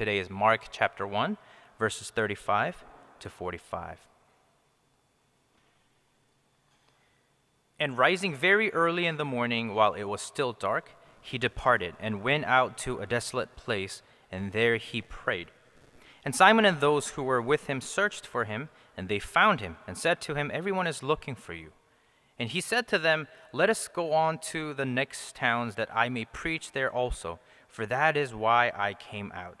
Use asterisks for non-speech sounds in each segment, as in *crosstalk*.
Today is Mark chapter 1, verses 35 to 45. And rising very early in the morning, while it was still dark, he departed and went out to a desolate place, and there he prayed. And Simon and those who were with him searched for him, and they found him, and said to him, Everyone is looking for you. And he said to them, Let us go on to the next towns, that I may preach there also, for that is why I came out.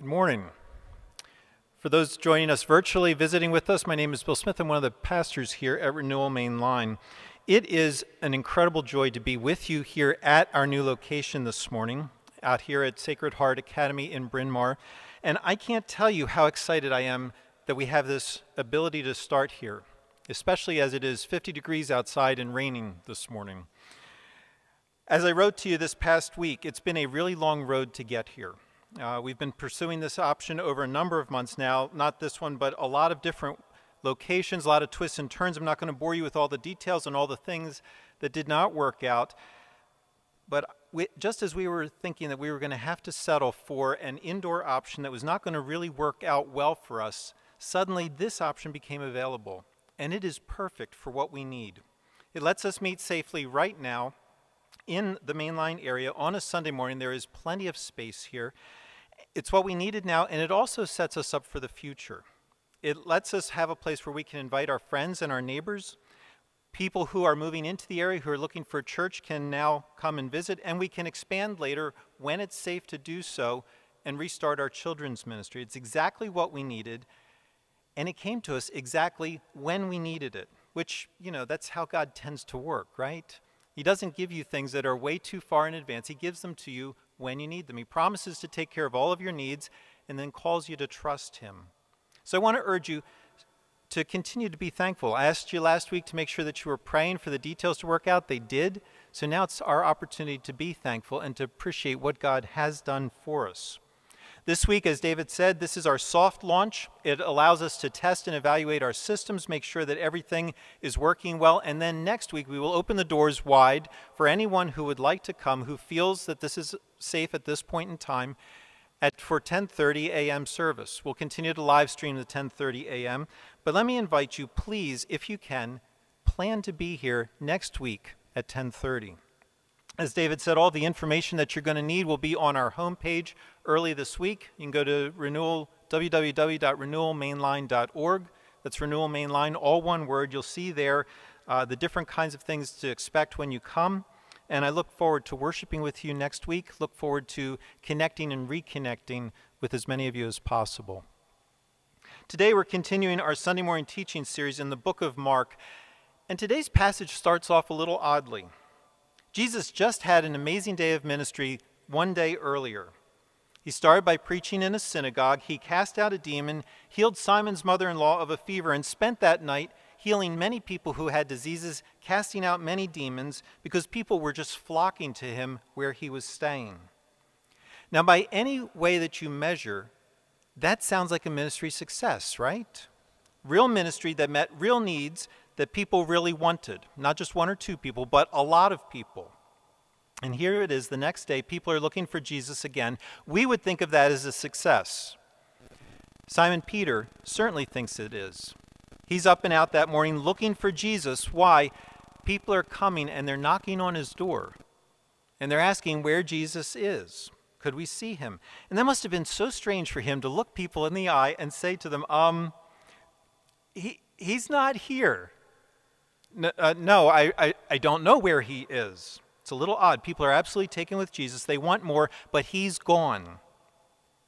Good morning. For those joining us virtually, visiting with us, my name is Bill Smith. I'm one of the pastors here at Renewal Main Line. It is an incredible joy to be with you here at our new location this morning, out here at Sacred Heart Academy in Bryn Mawr. And I can't tell you how excited I am that we have this ability to start here, especially as it is 50 degrees outside and raining this morning. As I wrote to you this past week, it's been a really long road to get here. Uh, we've been pursuing this option over a number of months now, not this one, but a lot of different locations, a lot of twists and turns. I'm not going to bore you with all the details and all the things that did not work out. But we, just as we were thinking that we were going to have to settle for an indoor option that was not going to really work out well for us, suddenly this option became available. And it is perfect for what we need. It lets us meet safely right now in the mainline area on a Sunday morning. There is plenty of space here. It's what we needed now, and it also sets us up for the future. It lets us have a place where we can invite our friends and our neighbors. People who are moving into the area who are looking for a church can now come and visit, and we can expand later when it's safe to do so and restart our children's ministry. It's exactly what we needed, and it came to us exactly when we needed it, which, you know, that's how God tends to work, right? He doesn't give you things that are way too far in advance. He gives them to you when you need them. He promises to take care of all of your needs and then calls you to trust Him. So I want to urge you to continue to be thankful. I asked you last week to make sure that you were praying for the details to work out. They did. So now it's our opportunity to be thankful and to appreciate what God has done for us. This week, as David said, this is our soft launch. It allows us to test and evaluate our systems, make sure that everything is working well. And then next week, we will open the doors wide for anyone who would like to come who feels that this is safe at this point in time at, for 10:30 a.m. service. We'll continue to live stream the 10:30 a.m. But let me invite you, please, if you can, plan to be here next week at 10:30. As David said, all the information that you're going to need will be on our homepage early this week. You can go to renewal, www.renewalmainline.org. That's Renewal Mainline, all one word. You'll see there uh, the different kinds of things to expect when you come. And I look forward to worshiping with you next week. Look forward to connecting and reconnecting with as many of you as possible. Today we're continuing our Sunday morning teaching series in the book of Mark. And today's passage starts off a little oddly. Jesus just had an amazing day of ministry one day earlier. He started by preaching in a synagogue. He cast out a demon, healed Simon's mother in law of a fever, and spent that night healing many people who had diseases, casting out many demons, because people were just flocking to him where he was staying. Now, by any way that you measure, that sounds like a ministry success, right? Real ministry that met real needs that people really wanted. Not just one or two people, but a lot of people. And here it is the next day, people are looking for Jesus again. We would think of that as a success. Simon Peter certainly thinks it is. He's up and out that morning looking for Jesus. Why? People are coming and they're knocking on his door. and they're asking where Jesus is. Could we see him? And that must have been so strange for him to look people in the eye and say to them, um, he, he's not here. No, uh, no I, I, I don't know where he is. It's a little odd. People are absolutely taken with Jesus. They want more, but he's gone.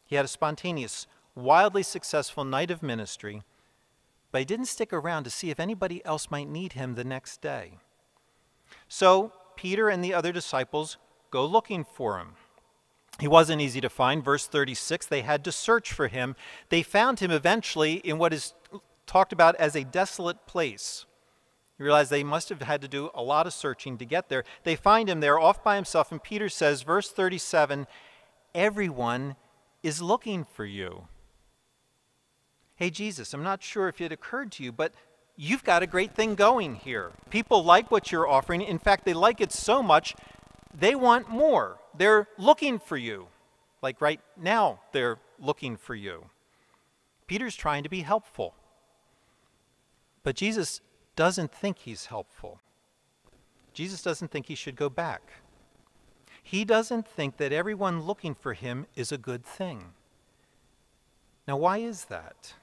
He had a spontaneous, wildly successful night of ministry, but he didn't stick around to see if anybody else might need him the next day. So Peter and the other disciples go looking for him. He wasn't easy to find. Verse 36 they had to search for him. They found him eventually in what is talked about as a desolate place. Realize they must have had to do a lot of searching to get there. They find him there off by himself, and Peter says, verse 37 Everyone is looking for you. Hey, Jesus, I'm not sure if it occurred to you, but you've got a great thing going here. People like what you're offering. In fact, they like it so much, they want more. They're looking for you. Like right now, they're looking for you. Peter's trying to be helpful. But Jesus doesn't think he's helpful. Jesus doesn't think he should go back. He doesn't think that everyone looking for him is a good thing. Now, why is that?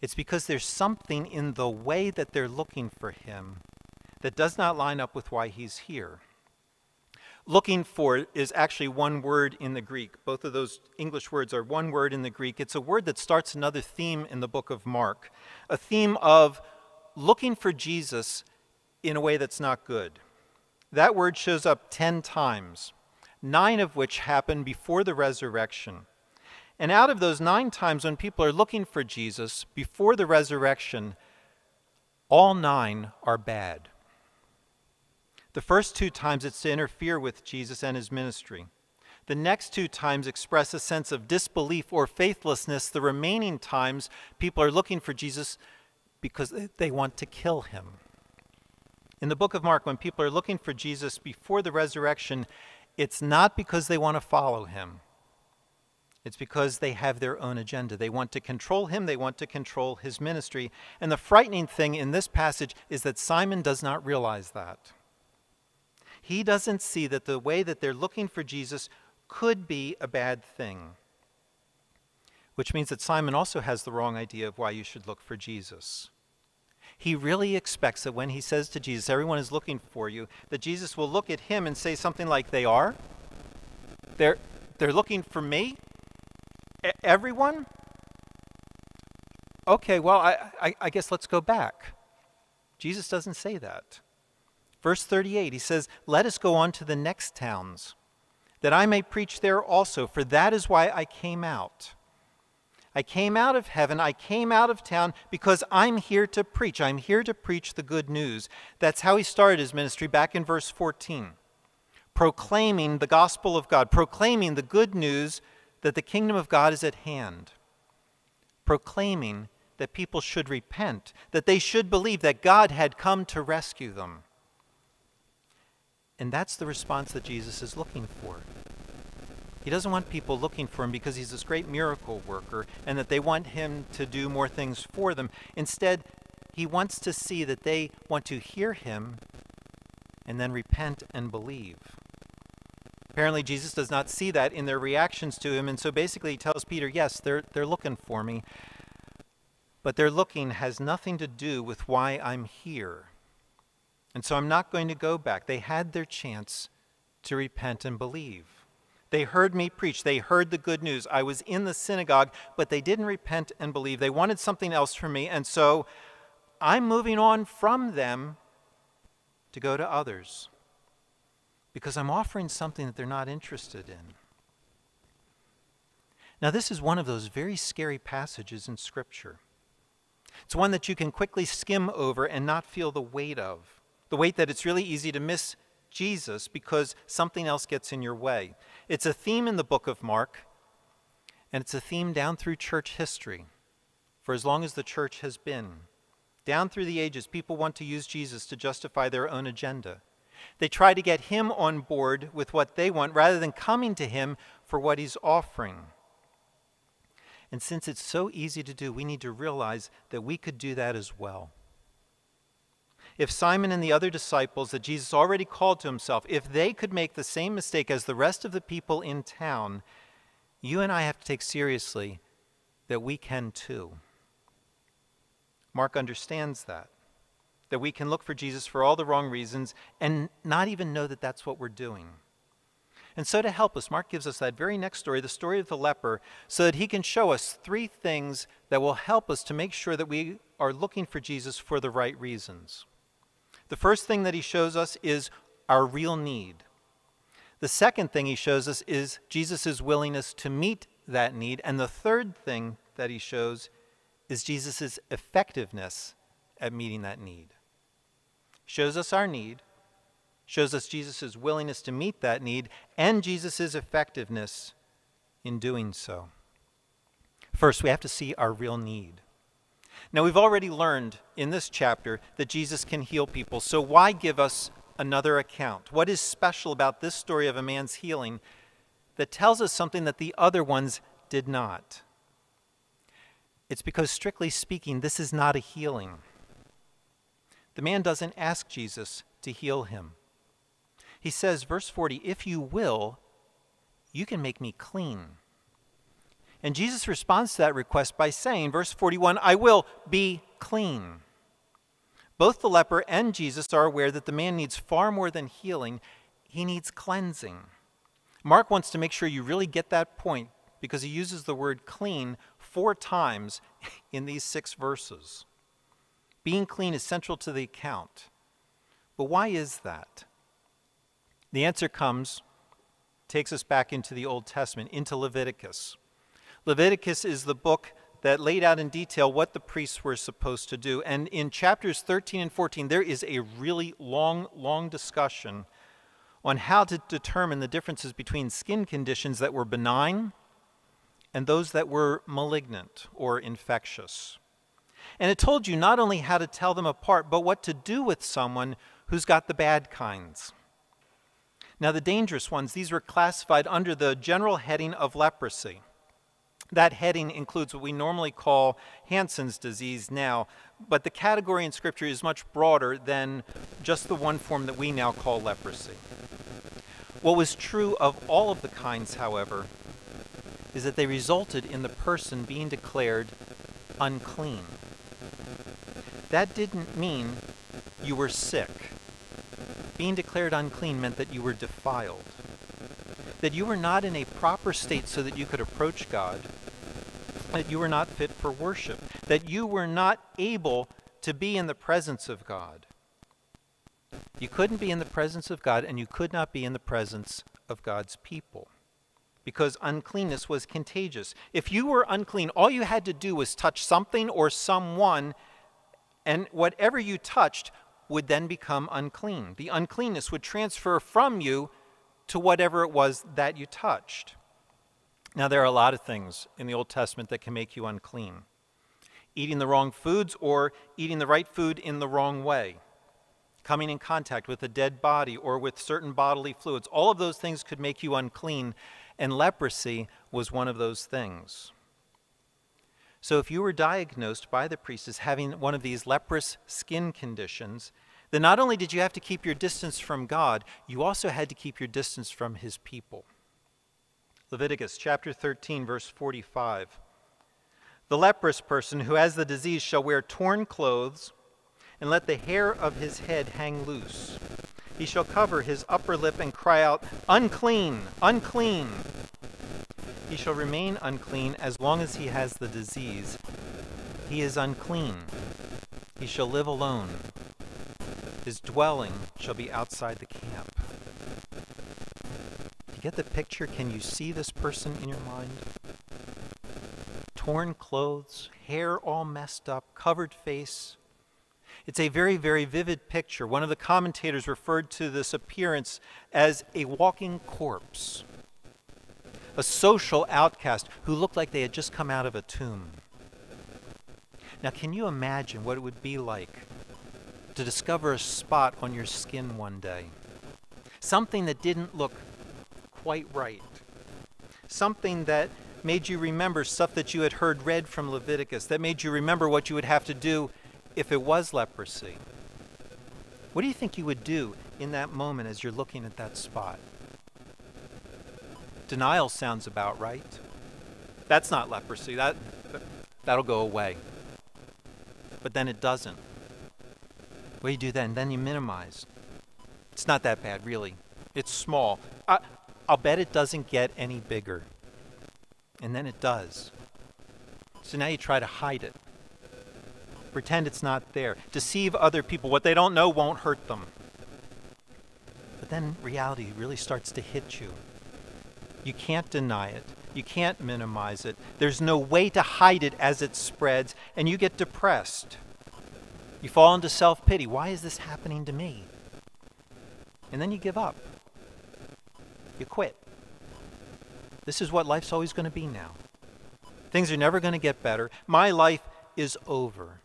It's because there's something in the way that they're looking for him that does not line up with why he's here. Looking for is actually one word in the Greek. Both of those English words are one word in the Greek. It's a word that starts another theme in the book of Mark, a theme of looking for Jesus in a way that's not good. That word shows up 10 times, nine of which happen before the resurrection. And out of those nine times when people are looking for Jesus before the resurrection, all nine are bad. The first two times it's to interfere with Jesus and his ministry. The next two times express a sense of disbelief or faithlessness. The remaining times, people are looking for Jesus because they want to kill him. In the book of Mark, when people are looking for Jesus before the resurrection, it's not because they want to follow him. It's because they have their own agenda. They want to control him, they want to control his ministry. And the frightening thing in this passage is that Simon does not realize that. He doesn't see that the way that they're looking for Jesus could be a bad thing, which means that Simon also has the wrong idea of why you should look for Jesus. He really expects that when he says to Jesus, Everyone is looking for you, that Jesus will look at him and say something like, They are? They're, they're looking for me? everyone? Okay, well, I, I, I guess let's go back. Jesus doesn't say that. Verse 38, he says, Let us go on to the next towns, that I may preach there also, for that is why I came out. I came out of heaven, I came out of town because I'm here to preach. I'm here to preach the good news. That's how he started his ministry back in verse 14. Proclaiming the gospel of God, proclaiming the good news that the kingdom of God is at hand, proclaiming that people should repent, that they should believe that God had come to rescue them. And that's the response that Jesus is looking for. He doesn't want people looking for him because he's this great miracle worker and that they want him to do more things for them. Instead, he wants to see that they want to hear him and then repent and believe. Apparently, Jesus does not see that in their reactions to him, and so basically he tells Peter, Yes, they're, they're looking for me, but their looking has nothing to do with why I'm here. And so I'm not going to go back. They had their chance to repent and believe. They heard me preach. They heard the good news. I was in the synagogue, but they didn't repent and believe. They wanted something else from me. And so I'm moving on from them to go to others because I'm offering something that they're not interested in. Now, this is one of those very scary passages in Scripture. It's one that you can quickly skim over and not feel the weight of. The weight that it's really easy to miss Jesus because something else gets in your way. It's a theme in the book of Mark, and it's a theme down through church history for as long as the church has been. Down through the ages, people want to use Jesus to justify their own agenda. They try to get him on board with what they want rather than coming to him for what he's offering. And since it's so easy to do, we need to realize that we could do that as well. If Simon and the other disciples that Jesus already called to himself, if they could make the same mistake as the rest of the people in town, you and I have to take seriously that we can too. Mark understands that, that we can look for Jesus for all the wrong reasons and not even know that that's what we're doing. And so, to help us, Mark gives us that very next story, the story of the leper, so that he can show us three things that will help us to make sure that we are looking for Jesus for the right reasons. The first thing that he shows us is our real need. The second thing he shows us is Jesus' willingness to meet that need. And the third thing that he shows is Jesus' effectiveness at meeting that need. Shows us our need, shows us Jesus' willingness to meet that need, and Jesus' effectiveness in doing so. First, we have to see our real need. Now, we've already learned in this chapter that Jesus can heal people, so why give us another account? What is special about this story of a man's healing that tells us something that the other ones did not? It's because, strictly speaking, this is not a healing. The man doesn't ask Jesus to heal him. He says, verse 40, If you will, you can make me clean. And Jesus responds to that request by saying, verse 41, I will be clean. Both the leper and Jesus are aware that the man needs far more than healing, he needs cleansing. Mark wants to make sure you really get that point because he uses the word clean four times *laughs* in these six verses. Being clean is central to the account. But why is that? The answer comes, takes us back into the Old Testament, into Leviticus. Leviticus is the book that laid out in detail what the priests were supposed to do. And in chapters 13 and 14, there is a really long, long discussion on how to determine the differences between skin conditions that were benign and those that were malignant or infectious. And it told you not only how to tell them apart, but what to do with someone who's got the bad kinds. Now, the dangerous ones, these were classified under the general heading of leprosy. That heading includes what we normally call Hansen's disease now, but the category in Scripture is much broader than just the one form that we now call leprosy. What was true of all of the kinds, however, is that they resulted in the person being declared unclean. That didn't mean you were sick. Being declared unclean meant that you were defiled that you were not in a proper state so that you could approach God, that you were not fit for worship, that you were not able to be in the presence of God. You couldn't be in the presence of God, and you could not be in the presence of God's people because uncleanness was contagious. If you were unclean, all you had to do was touch something or someone, and whatever you touched would then become unclean. The uncleanness would transfer from you to whatever it was that you touched. Now, there are a lot of things in the Old Testament that can make you unclean eating the wrong foods or eating the right food in the wrong way, coming in contact with a dead body or with certain bodily fluids. All of those things could make you unclean, and leprosy was one of those things. So, if you were diagnosed by the priest as having one of these leprous skin conditions, then not only did you have to keep your distance from God, you also had to keep your distance from his people. Leviticus chapter 13, verse 45. The leprous person who has the disease shall wear torn clothes and let the hair of his head hang loose. He shall cover his upper lip and cry out, Unclean, unclean. He shall remain unclean as long as he has the disease. He is unclean. He shall live alone. His dwelling shall be outside the camp. You get the picture? Can you see this person in your mind? Torn clothes, hair all messed up, covered face. It's a very, very vivid picture. One of the commentators referred to this appearance as a walking corpse, a social outcast who looked like they had just come out of a tomb. Now, can you imagine what it would be like to discover a spot on your skin one day. Something that didn't look quite right. Something that made you remember stuff that you had heard read from Leviticus, that made you remember what you would have to do if it was leprosy. What do you think you would do in that moment as you're looking at that spot? Denial sounds about right. That's not leprosy. That, that'll go away. But then it doesn't. Do you do then? Then you minimize. It's not that bad, really. It's small. I, I'll bet it doesn't get any bigger. And then it does. So now you try to hide it. Pretend it's not there. Deceive other people. What they don't know won't hurt them. But then reality really starts to hit you. You can't deny it. You can't minimize it. There's no way to hide it as it spreads, and you get depressed. You fall into self pity. Why is this happening to me? And then you give up. You quit. This is what life's always going to be now. Things are never going to get better. My life is over.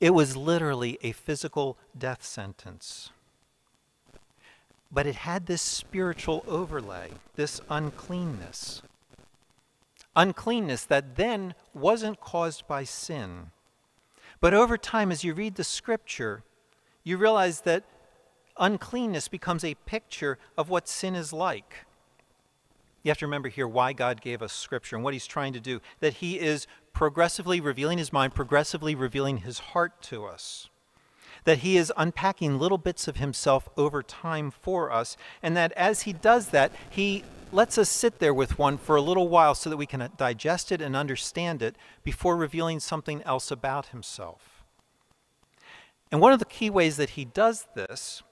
It was literally a physical death sentence. But it had this spiritual overlay, this uncleanness. Uncleanness that then wasn't caused by sin. But over time, as you read the scripture, you realize that uncleanness becomes a picture of what sin is like. You have to remember here why God gave us Scripture and what He's trying to do. That He is progressively revealing His mind, progressively revealing His heart to us. That He is unpacking little bits of Himself over time for us. And that as He does that, He lets us sit there with one for a little while so that we can digest it and understand it before revealing something else about Himself. And one of the key ways that He does this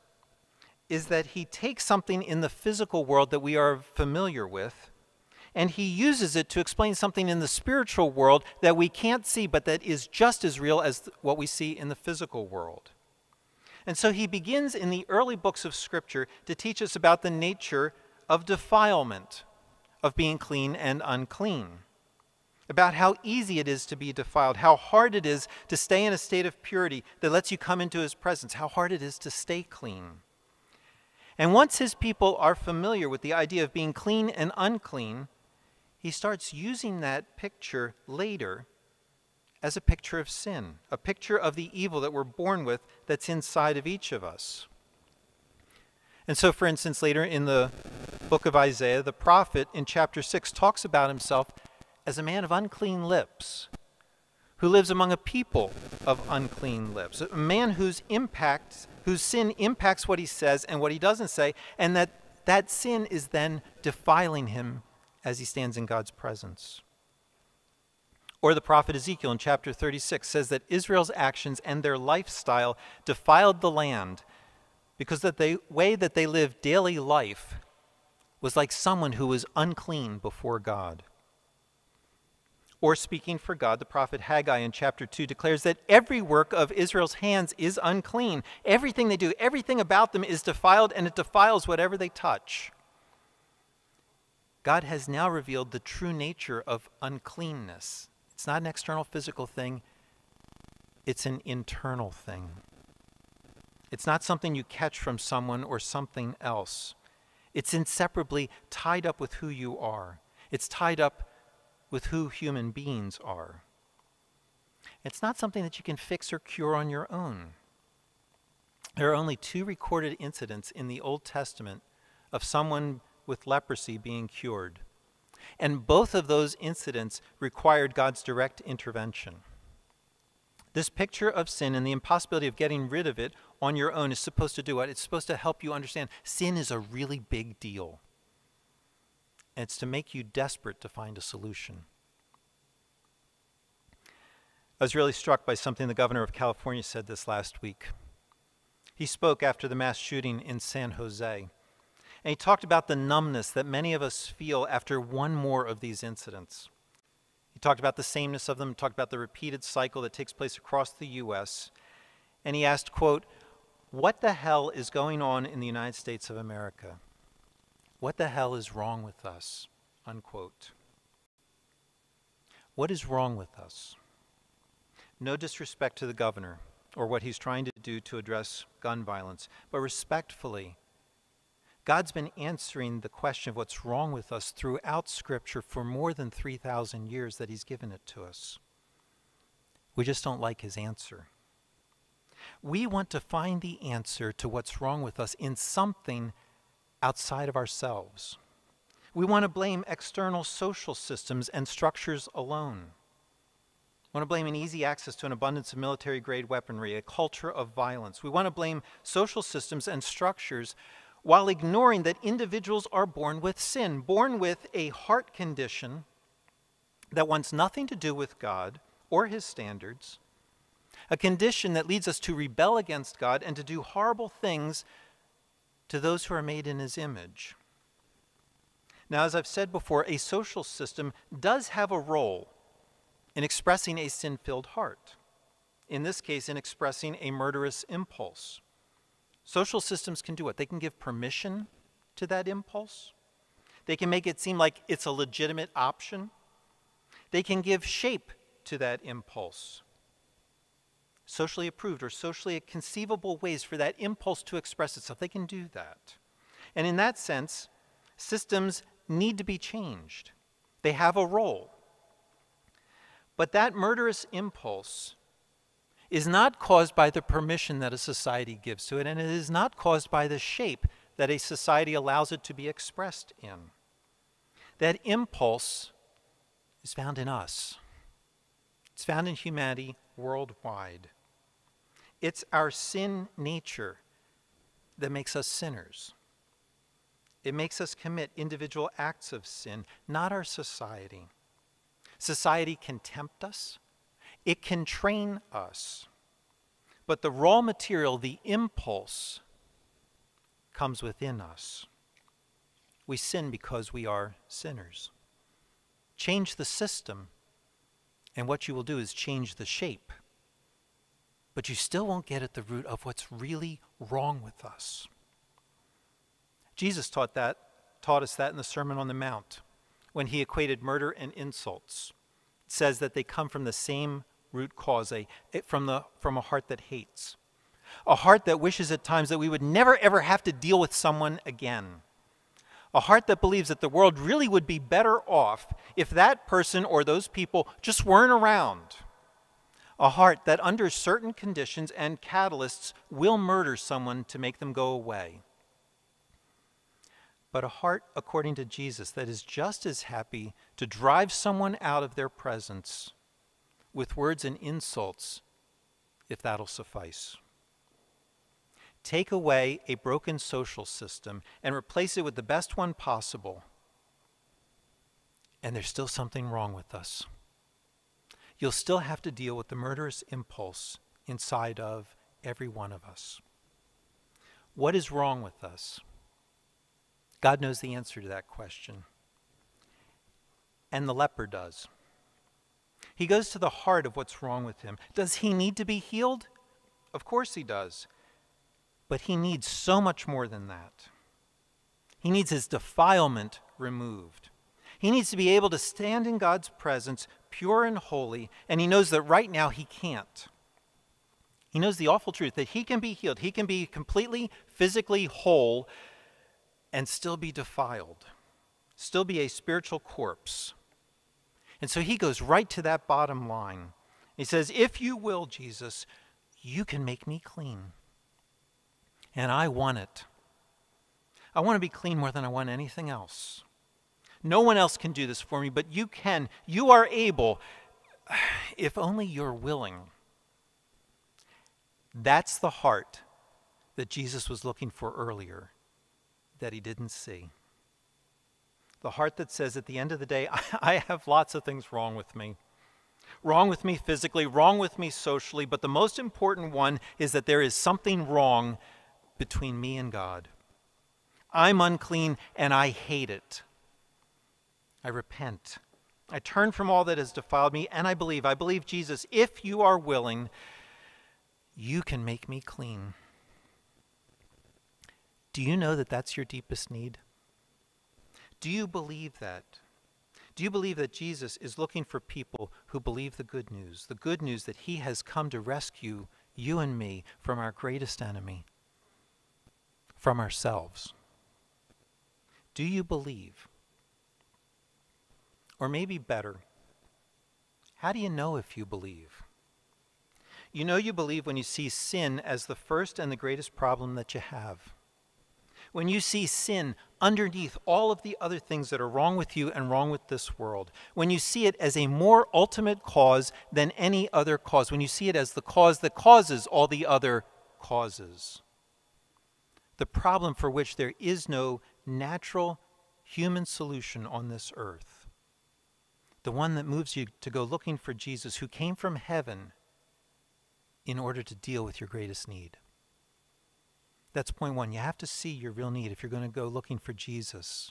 is that he takes something in the physical world that we are familiar with and he uses it to explain something in the spiritual world that we can't see but that is just as real as what we see in the physical world. And so he begins in the early books of Scripture to teach us about the nature of defilement, of being clean and unclean, about how easy it is to be defiled, how hard it is to stay in a state of purity that lets you come into his presence, how hard it is to stay clean. And once his people are familiar with the idea of being clean and unclean, he starts using that picture later as a picture of sin, a picture of the evil that we're born with that's inside of each of us. And so, for instance, later in the book of Isaiah, the prophet in chapter 6 talks about himself as a man of unclean lips who lives among a people of unclean lips, a man whose impact whose sin impacts what he says and what he doesn't say, and that that sin is then defiling him as he stands in God's presence. Or the prophet Ezekiel in chapter 36 says that Israel's actions and their lifestyle defiled the land because the way that they lived daily life was like someone who was unclean before God. Or speaking for God, the prophet Haggai in chapter 2 declares that every work of Israel's hands is unclean. Everything they do, everything about them is defiled, and it defiles whatever they touch. God has now revealed the true nature of uncleanness. It's not an external physical thing, it's an internal thing. It's not something you catch from someone or something else. It's inseparably tied up with who you are. It's tied up with who human beings are. It's not something that you can fix or cure on your own. There are only two recorded incidents in the Old Testament of someone with leprosy being cured. And both of those incidents required God's direct intervention. This picture of sin and the impossibility of getting rid of it on your own is supposed to do what? It's supposed to help you understand sin is a really big deal and it's to make you desperate to find a solution. I was really struck by something the governor of California said this last week. He spoke after the mass shooting in San Jose, and he talked about the numbness that many of us feel after one more of these incidents. He talked about the sameness of them, talked about the repeated cycle that takes place across the U.S., and he asked, quote, what the hell is going on in the United States of America? What the hell is wrong with us? Unquote. What is wrong with us? No disrespect to the governor or what he's trying to do to address gun violence, but respectfully, God's been answering the question of what's wrong with us throughout Scripture for more than 3,000 years that He's given it to us. We just don't like His answer. We want to find the answer to what's wrong with us in something outside of ourselves. We want to blame external social systems and structures alone. We want to blame an easy access to an abundance of military grade weaponry, a culture of violence. We want to blame social systems and structures while ignoring that individuals are born with sin, born with a heart condition that wants nothing to do with God or his standards, a condition that leads us to rebel against God and to do horrible things to those who are made in his image. Now, as I've said before, a social system does have a role in expressing a sin filled heart. In this case, in expressing a murderous impulse. Social systems can do what? They can give permission to that impulse, they can make it seem like it's a legitimate option, they can give shape to that impulse. Socially approved or socially conceivable ways for that impulse to express itself, they can do that. And in that sense, systems need to be changed. They have a role. But that murderous impulse is not caused by the permission that a society gives to it, and it is not caused by the shape that a society allows it to be expressed in. That impulse is found in us, it's found in humanity worldwide. It's our sin nature that makes us sinners. It makes us commit individual acts of sin, not our society. Society can tempt us, it can train us. But the raw material, the impulse, comes within us. We sin because we are sinners. Change the system, and what you will do is change the shape. But you still won't get at the root of what's really wrong with us. Jesus taught that, taught us that in the Sermon on the Mount when he equated murder and insults. It says that they come from the same root cause, a, from, the, from a heart that hates. A heart that wishes at times that we would never ever have to deal with someone again. A heart that believes that the world really would be better off if that person or those people just weren't around. A heart that, under certain conditions and catalysts, will murder someone to make them go away but a heart according to Jesus that is just as happy to drive someone out of their presence with words and insults, if that'll suffice. Take away a broken social system and replace it with the best one possible, and there's still something wrong with us. You'll still have to deal with the murderous impulse inside of every one of us. What is wrong with us? God knows the answer to that question. And the leper does. He goes to the heart of what's wrong with him. Does he need to be healed? Of course he does. But he needs so much more than that. He needs his defilement removed. He needs to be able to stand in God's presence, pure and holy, and he knows that right now he can't. He knows the awful truth that he can be healed. He can be completely physically whole, and still be defiled, still be a spiritual corpse. And so he goes right to that bottom line. He says, If you will, Jesus, you can make me clean. And I want it. I want to be clean more than I want anything else. No one else can do this for me, but you can. You are able, *sighs* if only you're willing. That's the heart that Jesus was looking for earlier that he didn't see. The heart that says, at the end of the day, *laughs* I have lots of things wrong with me. Wrong with me physically, wrong with me socially, but the most important one is that there is something wrong between me and God. I'm unclean and I hate it. I repent. I turn from all that has defiled me and I believe. I believe, Jesus, if you are willing, you can make me clean. Do you know that that's your deepest need? Do you believe that? Do you believe that Jesus is looking for people who believe the good news, the good news that he has come to rescue you and me from our greatest enemy, from ourselves? Do you believe? Or maybe better, how do you know if you believe? You know you believe when you see sin as the first and the greatest problem that you have. When you see sin underneath all of the other things that are wrong with you and wrong with this world, when you see it as a more ultimate cause than any other cause, when you see it as the cause that causes all the other causes, the problem for which there is no natural human solution on this earth, the one that moves you to go looking for Jesus, who came from heaven in order to deal with your greatest need. That's point one. You have to see your real need if you're going to go looking for Jesus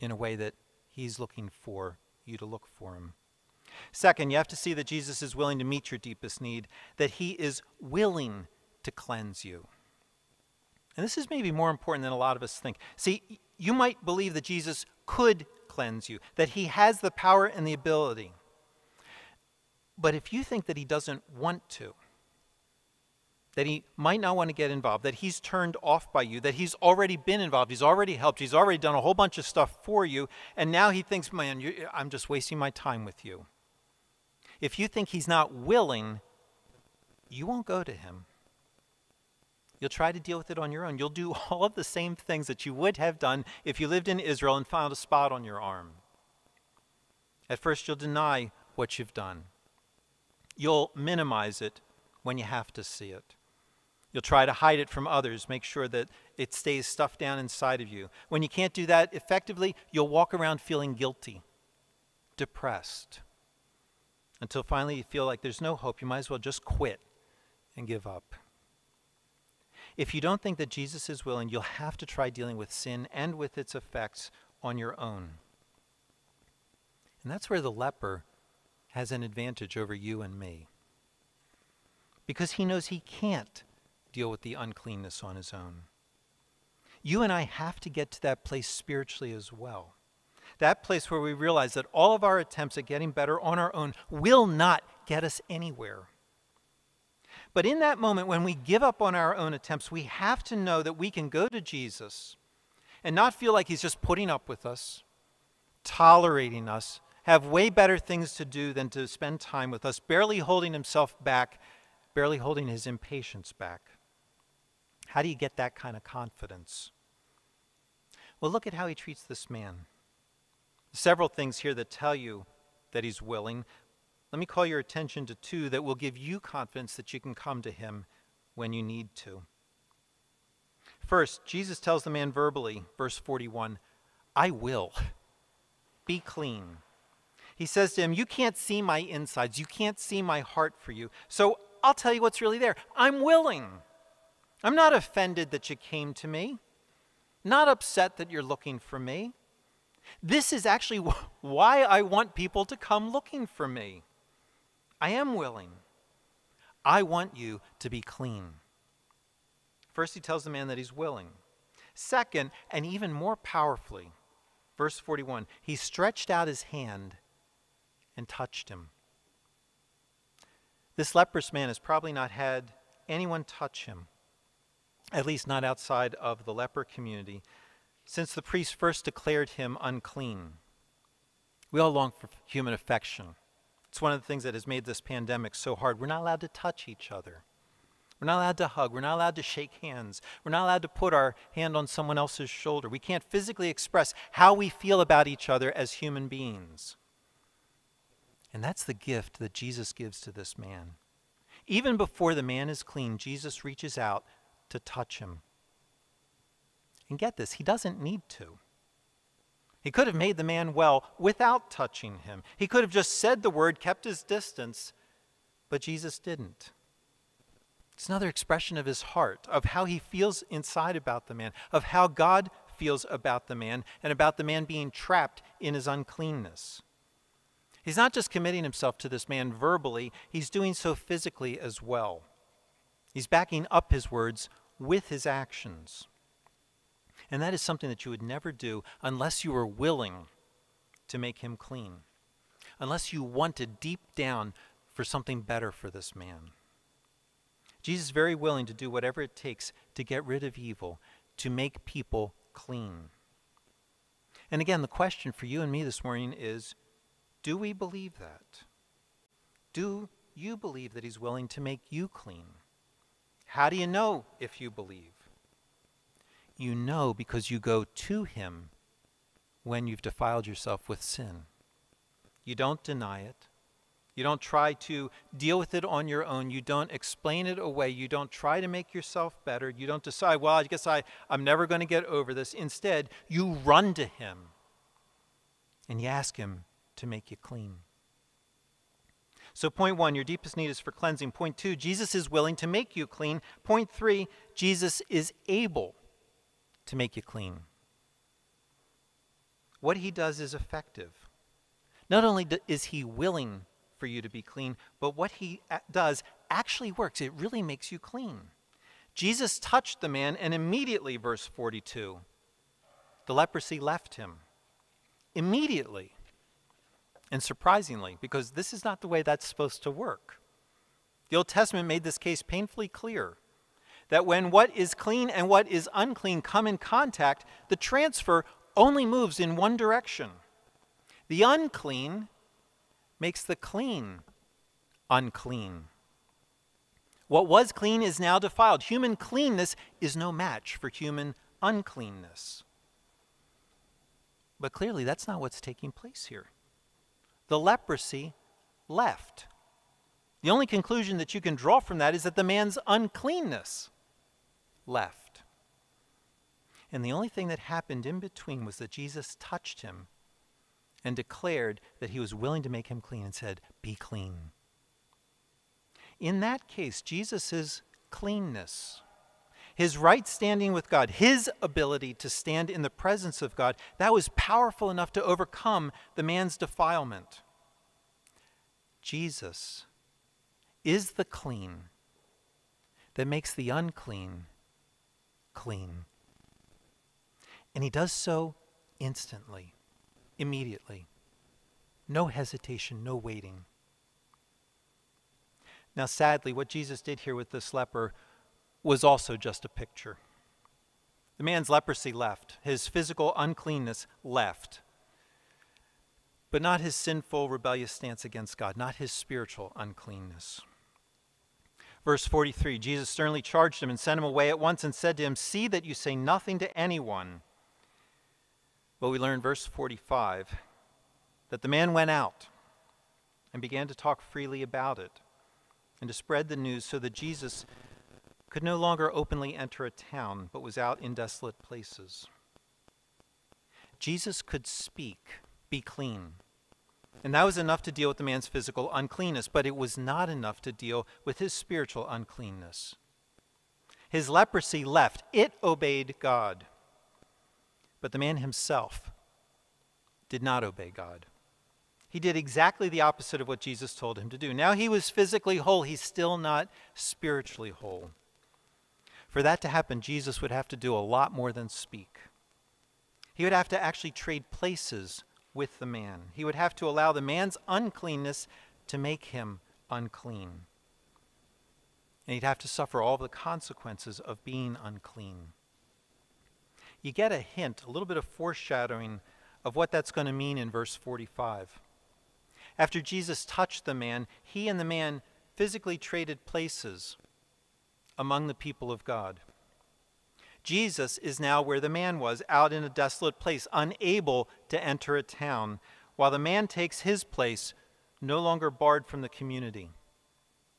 in a way that He's looking for you to look for Him. Second, you have to see that Jesus is willing to meet your deepest need, that He is willing to cleanse you. And this is maybe more important than a lot of us think. See, you might believe that Jesus could cleanse you, that He has the power and the ability. But if you think that He doesn't want to, that he might not want to get involved, that he's turned off by you, that he's already been involved, he's already helped, he's already done a whole bunch of stuff for you, and now he thinks, man, I'm just wasting my time with you. If you think he's not willing, you won't go to him. You'll try to deal with it on your own. You'll do *laughs* all of the same things that you would have done if you lived in Israel and found a spot on your arm. At first, you'll deny what you've done. You'll minimize it when you have to see it. You'll try to hide it from others, make sure that it stays stuffed down inside of you. When you can't do that effectively, you'll walk around feeling guilty, depressed, until finally you feel like there's no hope. You might as well just quit and give up. If you don't think that Jesus is willing, you'll have to try dealing with sin and with its effects on your own. And that's where the leper has an advantage over you and me. Because he knows he can't deal with the uncleanness on his own. You and I have to get to that place spiritually as well. That place where we realize that all of our attempts at getting better on our own will not get us anywhere. But in that moment, when we give up on our own attempts, we have to know that we can go to Jesus and not feel like he's just putting up with us, tolerating us, have way better things to do than to spend time with us, barely holding himself back, barely holding his impatience back. How do you get that kind of confidence? Well, look at how he treats this man. Several things here that tell you that he's willing. Let me call your attention to two that will give you confidence that you can come to him when you need to. First, Jesus tells the man verbally, verse 41, I will. Be clean. He says to him, You can't see my insides. You can't see my heart for you. So I'll tell you what's really there. I'm willing. I'm not offended that you came to me, not upset that you're looking for me. This is actually *laughs* why I want people to come looking for me. I am willing. I want you to be clean. First, he tells the man that he's willing. Second, and even more powerfully, verse 41, he stretched out his hand and touched him. This leprous man has probably not had anyone touch him at least not outside of the leper community, since the priest first declared him unclean. We all long for human affection. It's one of the things that has made this pandemic so hard. We're not allowed to touch each other. We're not allowed to hug. We're not allowed to shake hands. We're not allowed to put our hand on someone else's shoulder. We can't physically express how we feel about each other as human beings. And that's the gift that Jesus gives to this man. Even before the man is clean, Jesus reaches out to touch him. And get this, he doesn't need to. He could have made the man well without touching him. He could have just said the word, kept his distance, but Jesus didn't. It's another expression of his heart, of how he feels inside about the man, of how God feels about the man, and about the man being trapped in his uncleanness. He's not just committing himself to this man verbally, he's doing so physically as well. He's backing up his words with his actions. And that is something that you would never do unless you were willing to make him clean, unless you wanted deep down for something better for this man. Jesus is very willing to do whatever it takes to get rid of evil, to make people clean. And again, the question for you and me this morning is do we believe that? Do you believe that He's willing to make you clean. How do you know if you believe? You know because you go to Him when you've defiled yourself with sin. You don't deny it. You don't try to deal with it on your own. You don't explain it away. You don't try to make yourself better. You don't decide, well, I guess I, I'm never going to get over this. Instead, you run to Him and you ask Him to make you clean. So, point one, your deepest need is for cleansing. Point two, Jesus is willing to make you clean. Point three, Jesus is able to make you clean. What he does is effective. Not only is he willing for you to be clean, but what he does actually works. It really makes you clean. Jesus touched the man, and immediately, verse 42, the leprosy left him. Immediately. And surprisingly, because this is not the way that's supposed to work. The Old Testament made this case painfully clear that when what is clean and what is unclean come in contact, the transfer only moves in one direction. The unclean makes the clean unclean. What was clean is now defiled. Human cleanness is no match for human uncleanness. But clearly, that's not what's taking place here. The leprosy left. The only conclusion that you can draw from that is that the man's uncleanness left. And the only thing that happened in between was that Jesus touched him and declared that he was willing to make him clean and said, Be clean. In that case, Jesus' cleanness, his right standing with God, his ability to stand in the presence of God, that was powerful enough to overcome the man's defilement. Jesus is the clean that makes the unclean clean. And he does so instantly immediately. No hesitation, no waiting. Now, sadly, what Jesus did here with this leper was also just a picture. The man's leprosy left, his physical uncleanness left, but not his sinful, rebellious stance against God, not his spiritual uncleanness. Verse 43 Jesus sternly charged him and sent him away at once and said to him, See that you say nothing to anyone But we learn verse 45 that the man went out and began to talk freely about it and to spread the news so that Jesus could no longer openly enter a town, but was out in desolate places. Jesus could speak, be clean. And that was enough to deal with the man's physical uncleanness, but it was not enough to deal with his spiritual uncleanness. His leprosy left, it obeyed God. But the man himself did not obey God. He did exactly the opposite of what Jesus told him to do. Now he was physically whole, he's still not spiritually whole. For that to happen, Jesus would have to do a lot more than speak. He would have to actually trade places with the man. He would have to allow the man's uncleanness to make him unclean. And he'd have to suffer all the consequences of being unclean you get a hint, a little bit of foreshadowing of what that's going to mean in verse 45. After Jesus touched the man, he and the man physically traded places among the people of God. Jesus is now where the man was, out in a desolate place, unable to enter a town, while the man takes his place, no longer barred from the community.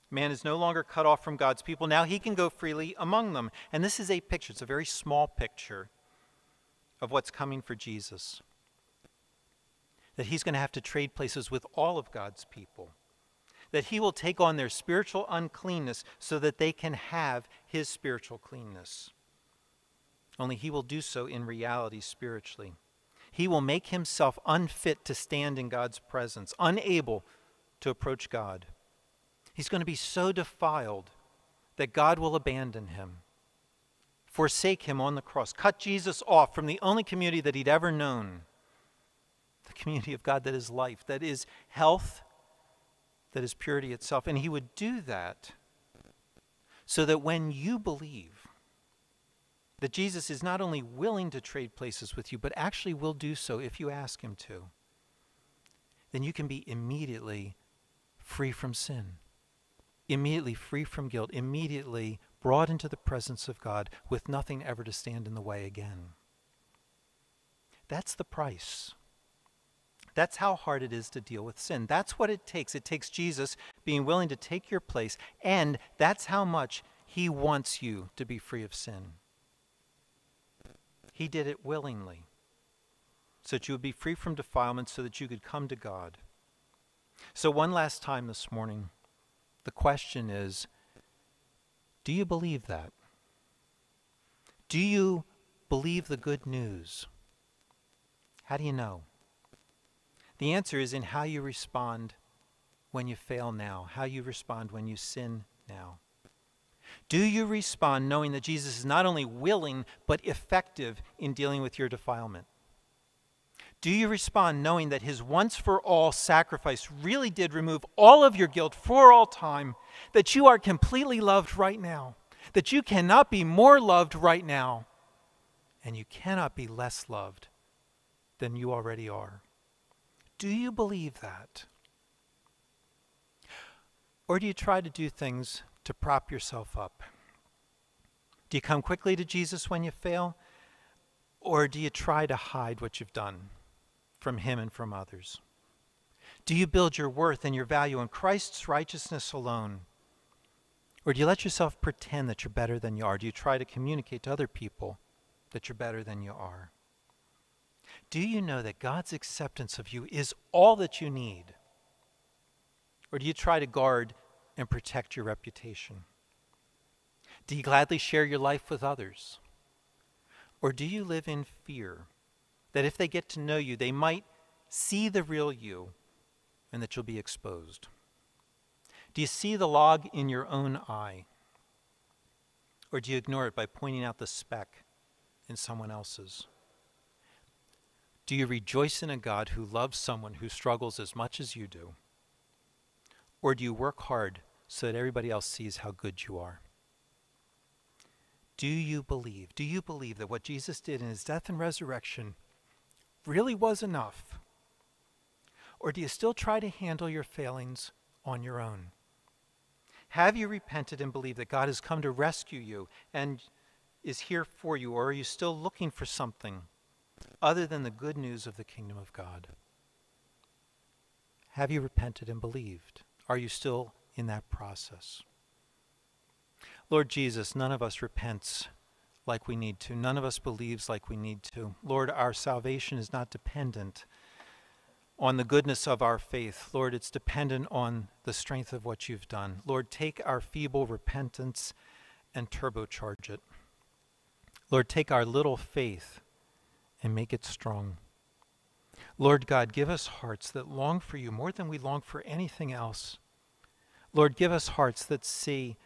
Man is no longer cut off from God's people. Now he can go freely among them. And this is a picture, it's a very small picture of what's coming for Jesus. That he's going to have to trade places with all of God's people. That he will take on their spiritual uncleanness so that they can have his spiritual cleanness. Only he will do so in reality spiritually. He will make himself unfit to stand in God's presence, unable to approach God. He's going to be so defiled that God will abandon him forsake him on the cross, cut Jesus off from the only community that he'd ever known the community of God that is life, that is health, that is purity itself. And he would do that so that when you believe that Jesus is not only willing to trade places with you, but actually will do so if you ask him to, then you can be immediately free from sin. immediately free from guilt, immediately brought into the presence of God with nothing ever to stand in the way again. That's the price. That's how hard it is to deal with sin. That's what it takes. It takes Jesus being willing to take your place, and that's how much he wants you to be free of sin. He did it willingly so that you would be free from defilement, so that you could come to God. So, one last time this morning, the question is do you believe that? Do you believe the good news? How do you know? The answer is in how you respond when you fail now, how you respond when you sin now. Do you respond knowing that Jesus is not only willing, but effective in dealing with your defilement? Do you respond knowing that his once for all sacrifice really did remove all of your guilt for all time, that you are completely loved right now, that you cannot be more loved right now, and you cannot be less loved than you already are? Do you believe that? Or do you try to do things to prop yourself up? Do you come quickly to Jesus when you fail? Or do you try to hide what you've done from Him and from others? Do you build your worth and your value on Christ's righteousness alone? Or do you let yourself pretend that you're better than you are? Do you try to communicate to other people that you're better than you are? Do you know that God's acceptance of you is all that you need? Or do you try to guard and protect your reputation? Do you gladly share your life with others? Or do you live in fear that if they get to know you, they might see the real you and that you'll be exposed? Do you see the log in your own eye? Or do you ignore it by pointing out the speck in someone else's? Do you rejoice in a God who loves someone who struggles as much as you do? Or do you work hard so that everybody else sees how good you are? Do you believe? Do you believe that what Jesus did in his death and resurrection really was enough? Or do you still try to handle your failings on your own? Have you repented and believed that God has come to rescue you and is here for you? Or are you still looking for something other than the good news of the kingdom of God? Have you repented and believed? Are you still in that process? Lord Jesus, none of us repents like we need to. None of us believes like we need to. Lord, our salvation is not dependent on the goodness of our faith. Lord, it's dependent on the strength of what you've done. Lord, take our feeble repentance and turbocharge it. Lord, take our little faith and make it strong. Lord God, give us hearts that long for you more than we long for anything else. Lord, give us hearts that see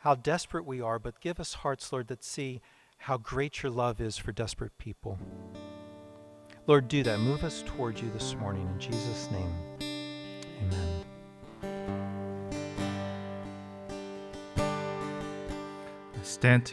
how desperate we are, but give us hearts, Lord, that see how great your love is for desperate people. Lord, do that. Move us toward you this morning. In Jesus' name, amen. Stand